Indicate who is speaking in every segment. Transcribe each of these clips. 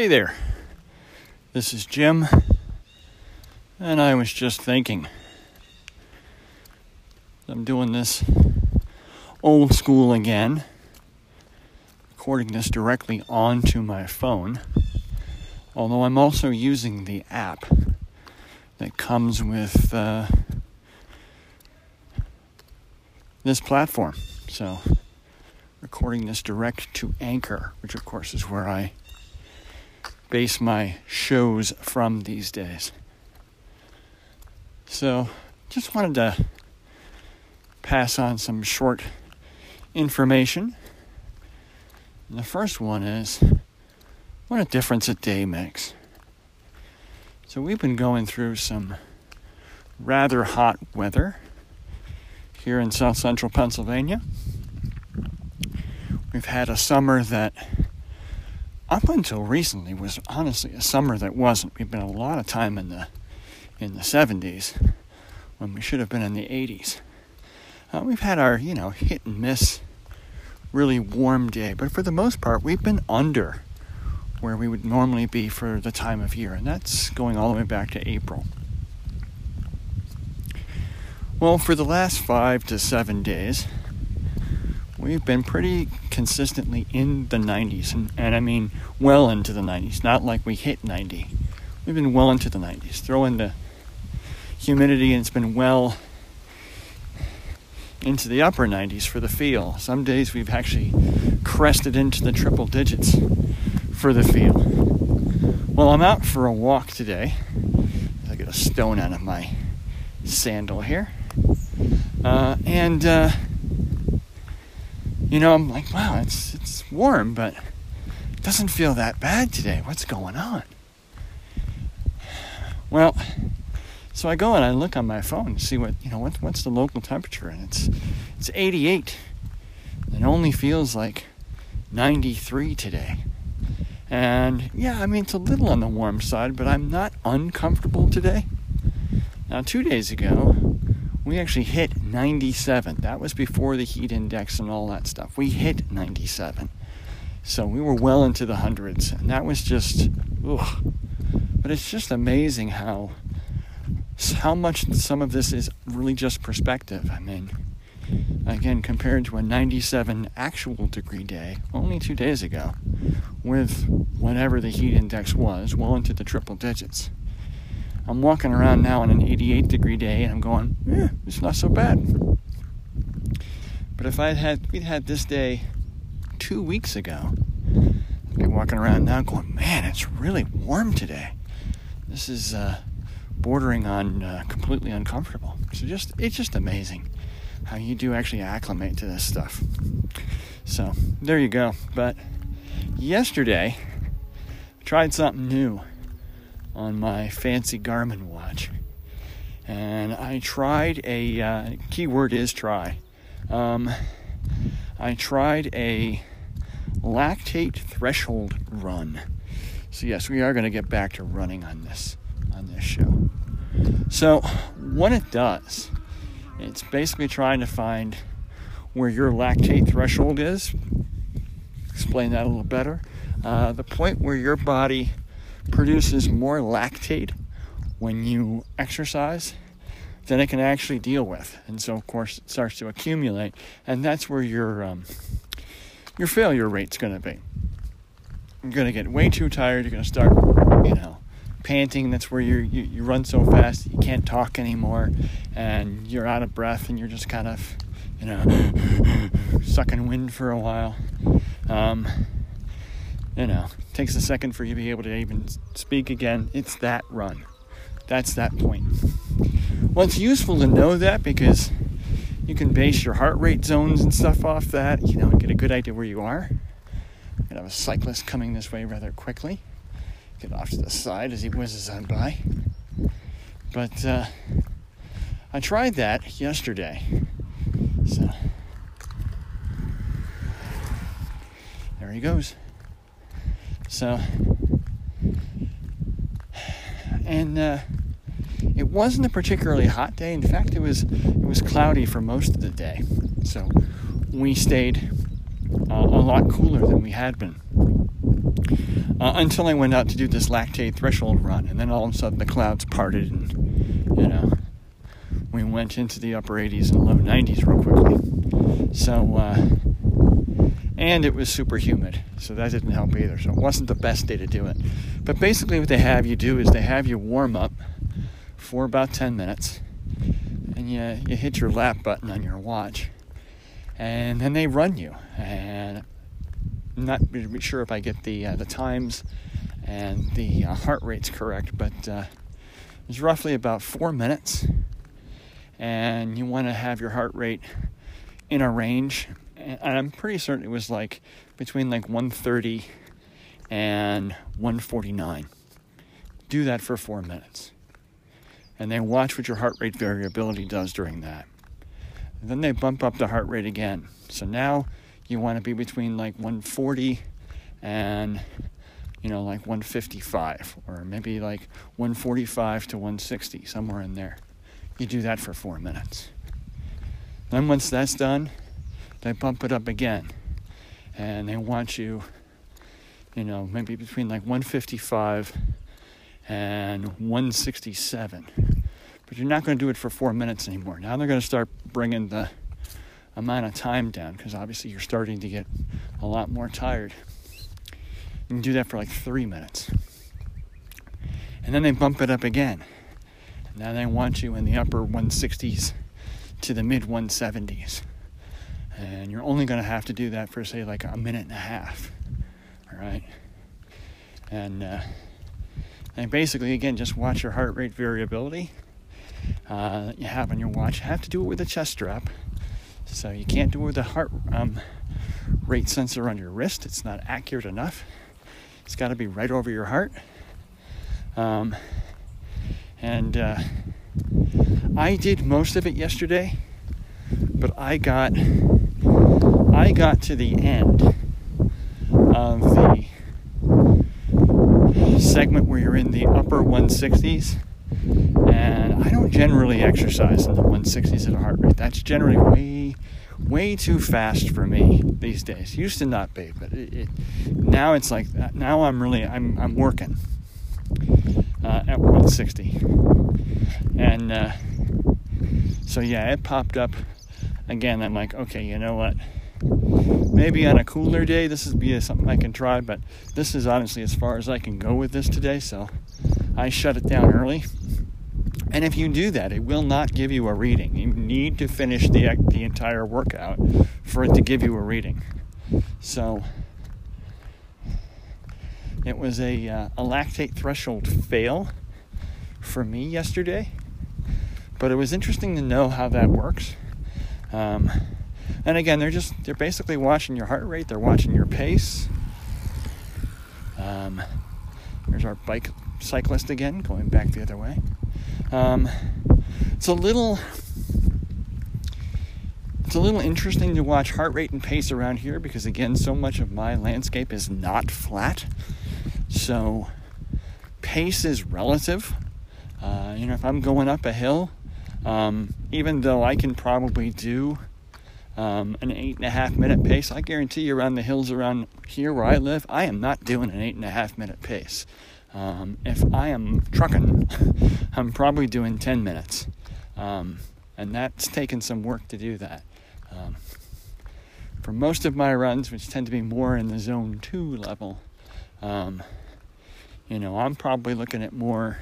Speaker 1: Hey there, this is Jim, and I was just thinking. I'm doing this old school again, recording this directly onto my phone, although I'm also using the app that comes with uh, this platform. So, recording this direct to Anchor, which of course is where I base my shows from these days. So, just wanted to pass on some short information. And the first one is what a difference a day makes. So, we've been going through some rather hot weather here in south central Pennsylvania. We've had a summer that up until recently was honestly a summer that wasn't. We've been a lot of time in the in the 70s when we should have been in the 80s. Uh, we've had our you know hit and miss, really warm day, but for the most part we've been under where we would normally be for the time of year, and that's going all the way back to April. Well, for the last five to seven days, we've been pretty consistently in the 90s, and, and I mean well into the 90s, not like we hit 90. We've been well into the 90s. Throw in the humidity, and it's been well into the upper 90s for the feel. Some days we've actually crested into the triple digits for the feel. Well, I'm out for a walk today. I get a stone out of my sandal here. Uh, and uh, you know, I'm like, wow, it's it's warm, but it doesn't feel that bad today. What's going on? Well, so I go and I look on my phone to see what you know what, what's the local temperature, and it's it's 88. It only feels like 93 today. And yeah, I mean it's a little on the warm side, but I'm not uncomfortable today. Now, two days ago, we actually hit 97. That was before the heat index and all that stuff. We hit 97. So we were well into the hundreds, and that was just, ugh. But it's just amazing how how much some of this is really just perspective. I mean, again, compared to a 97 actual degree day only two days ago, with whatever the heat index was, well into the triple digits. I'm walking around now on an 88 degree day and I'm going, yeah, it's not so bad. But if I'd had we'd had this day two weeks ago, I'd be walking around now going, man, it's really warm today. This is uh, bordering on uh, completely uncomfortable. So just it's just amazing how you do actually acclimate to this stuff. So there you go. But yesterday, I tried something new on my fancy Garmin watch. And I tried a uh, keyword is try. Um, I tried a lactate threshold run. So yes, we are going to get back to running on this on this show. So what it does, it's basically trying to find where your lactate threshold is. Explain that a little better. Uh, the point where your body produces more lactate when you exercise than it can actually deal with. And so, of course, it starts to accumulate, and that's where your um, your failure rate's going to be. You're going to get way too tired. You're going to start, you know, panting. That's where you you run so fast you can't talk anymore, and you're out of breath, and you're just kind of, you know, sucking wind for a while. Um, you know, takes a second for you to be able to even speak again. It's that run. That's that point. Well, it's useful to know that because you can base your heart rate zones and stuff off that, you know, and get a good idea where you are. You have a cyclist coming this way rather quickly. Get off to the side as he whizzes on by. But uh, I tried that yesterday. So there he goes. So, and uh, it wasn't a particularly hot day. In fact, it was it was cloudy for most of the day. So we stayed uh, a lot cooler than we had been. uh, until I went out to do this lactate threshold run, and then all of a sudden the clouds parted, and you know, we went into the upper 80s and low 90s real quickly. So, uh, and it was super humid, so that didn't help either. So it wasn't the best day to do it. But basically, what they have you do is they have you warm up for about 10 minutes, and you you hit your lap button on your watch, and then they run you. And I'm not sure if I get the uh, the times and the uh, heart rates correct, but uh, it was roughly about four minutes. And you want to have your heart rate in a range, and I'm pretty certain it was like between like 130 and 149. Do that for four minutes, and then watch what your heart rate variability does during that. And then they bump up the heart rate again. So now you want to be between like 140 and you know like 155 or maybe like 145 to 160 somewhere in there you do that for four minutes then once that's done they bump it up again and they want you you know maybe between like 155 and 167 but you're not going to do it for four minutes anymore now they're going to start bringing the amount of time down because obviously you're starting to get a lot more tired. You can do that for like three minutes. And then they bump it up again. Now they want you in the upper 160s to the mid 170s. And you're only going to have to do that for, say, like a minute and a half. All right. And, uh, and basically, again, just watch your heart rate variability uh, that you have on your watch. You have to do it with a chest strap so you can't do it with a heart um, rate sensor on your wrist. It's not accurate enough. It's got to be right over your heart. Um, and uh, I did most of it yesterday, but I got I got to the end of the segment where you're in the upper 160s and I don't generally exercise in the 160s at a heart rate. That's generally way, way too fast for me these days. Used to not be, but it, it, now it's like that. Now I'm really, I'm, I'm working uh, at 160. And uh, so, yeah, it popped up again. I'm like, okay, you know what? Maybe on a cooler day, this would be something I can try, but this is honestly as far as I can go with this today. So I shut it down early and if you do that, it will not give you a reading. You need to finish the, the entire workout for it to give you a reading. So it was a, uh, a lactate threshold fail for me yesterday, but it was interesting to know how that works. Um, and again, they're just they're basically watching your heart rate, they're watching your pace. Um, there's our bike cyclist again, going back the other way. Um, it's a little it's a little interesting to watch heart rate and pace around here because again so much of my landscape is not flat so pace is relative uh, you know if i'm going up a hill um, even though i can probably do um, an eight and a half minute pace i guarantee you around the hills around here where i live i am not doing an eight and a half minute pace um, if I am trucking, I'm probably doing 10 minutes. Um, and that's taken some work to do that. Um, for most of my runs, which tend to be more in the zone two level, um, you know, I'm probably looking at more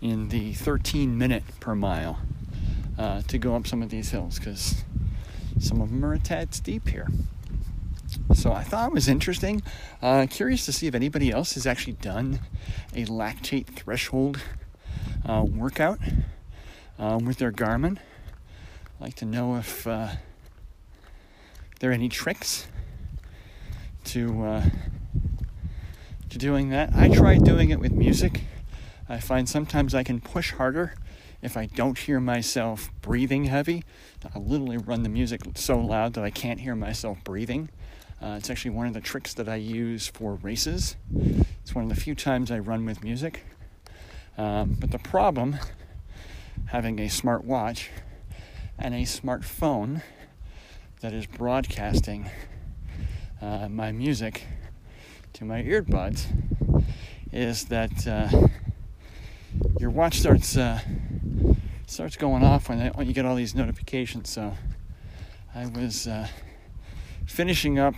Speaker 1: in the 13 minute per mile uh, to go up some of these hills because some of them are a tad steep here. So I thought it was interesting. Uh, curious to see if anybody else has actually done a lactate threshold uh, workout um, with their Garmin. Like to know if uh, there are any tricks to uh, to doing that. I tried doing it with music. I find sometimes I can push harder if I don't hear myself breathing heavy. I'll literally run the music so loud that I can't hear myself breathing. Uh, it's actually one of the tricks that I use for races. It's one of the few times I run with music. Um, but the problem, having a smart watch and a smartphone that is broadcasting uh, my music to my earbuds is that uh, your watch starts uh, starts going off when, when you get all these notifications. So I was uh, finishing up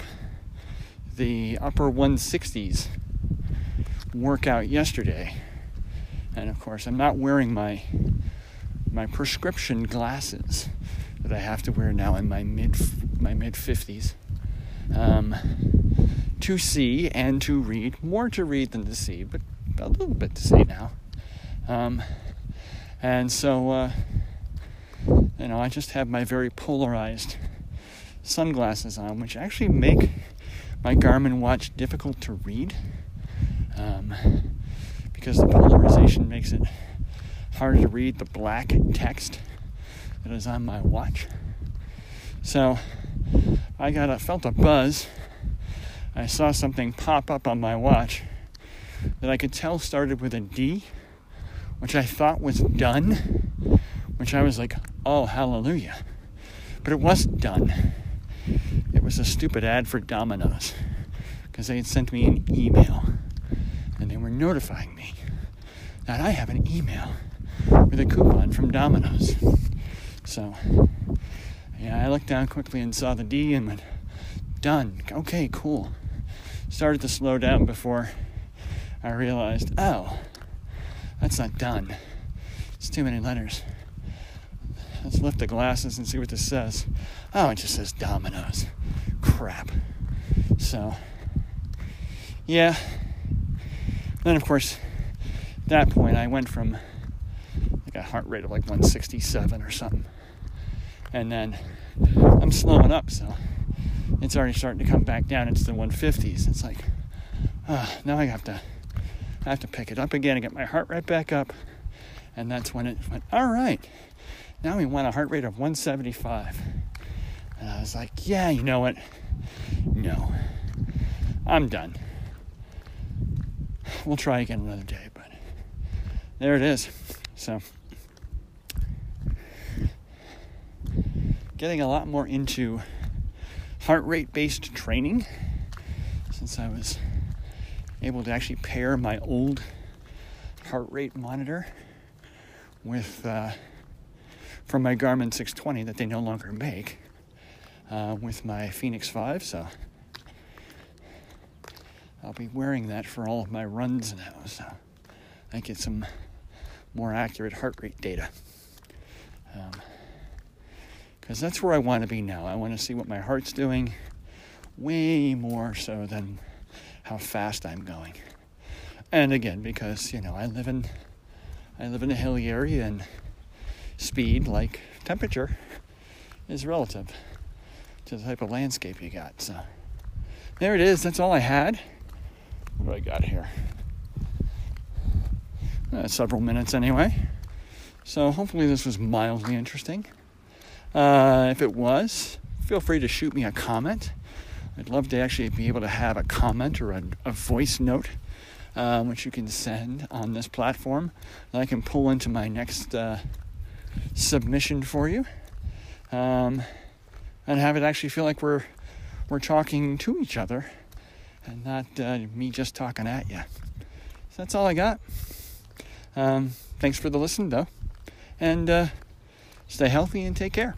Speaker 1: the upper 160s workout yesterday, and of course I'm not wearing my my prescription glasses that I have to wear now in my mid my mid 50s. Um, to see and to read, more to read than to see, but a little bit to see now. Um, and so, uh, you know, I just have my very polarized sunglasses on, which actually make my Garmin watch difficult to read um, because the polarization makes it harder to read the black text that is on my watch. So I got a, felt a buzz. I saw something pop up on my watch that I could tell started with a D which I thought was done, which I was like, oh, hallelujah. But it wasn't done. It was a stupid ad for Domino's because they had sent me an email and they were notifying me that I have an email with a coupon from Domino's. So, yeah, I looked down quickly and saw the D and went, done. Okay, cool. Started to slow down before I realized, oh, that's not done. It's too many letters. Let's lift the glasses and see what this says. Oh, it just says Domino's. Crap. So, yeah. Then, of course, at that point, I went from like a heart rate of like 167 or something. And then I'm slowing up, so it's already starting to come back down into the 150s. It's like, oh, now I have to I have to pick it up again and get my heart rate back up. And that's when it went, all right, now we want a heart rate of 175. And I was like, yeah, you know what? No, I'm done. We'll try again another day, but there it is. So, getting a lot more into heart rate based training since I was able to actually pair my old heart rate monitor with uh, from my Garmin 620 that they no longer make uh, with my Fenix 5. So I'll be wearing that for all of my runs now. So I get some more accurate heart rate data. Because um, that's where I want to be now. I want to see what my heart's doing way more so than how fast I'm going. And again, because you know I live in I live in a hilly area and speed, like temperature, is relative to the type of landscape you got. So there it is. That's all I had. What do I got here? Uh, several minutes anyway. So hopefully this was mildly interesting. Uh, if it was, feel free to shoot me a comment. I'd love to actually be able to have a comment or a, a voice note, um, which you can send on this platform that I can pull into my next uh, submission for you, um, and have it actually feel like we're we're talking to each other, and not uh, me just talking at you. So that's all I got. Um, thanks for the listen, though, and uh, stay healthy and take care.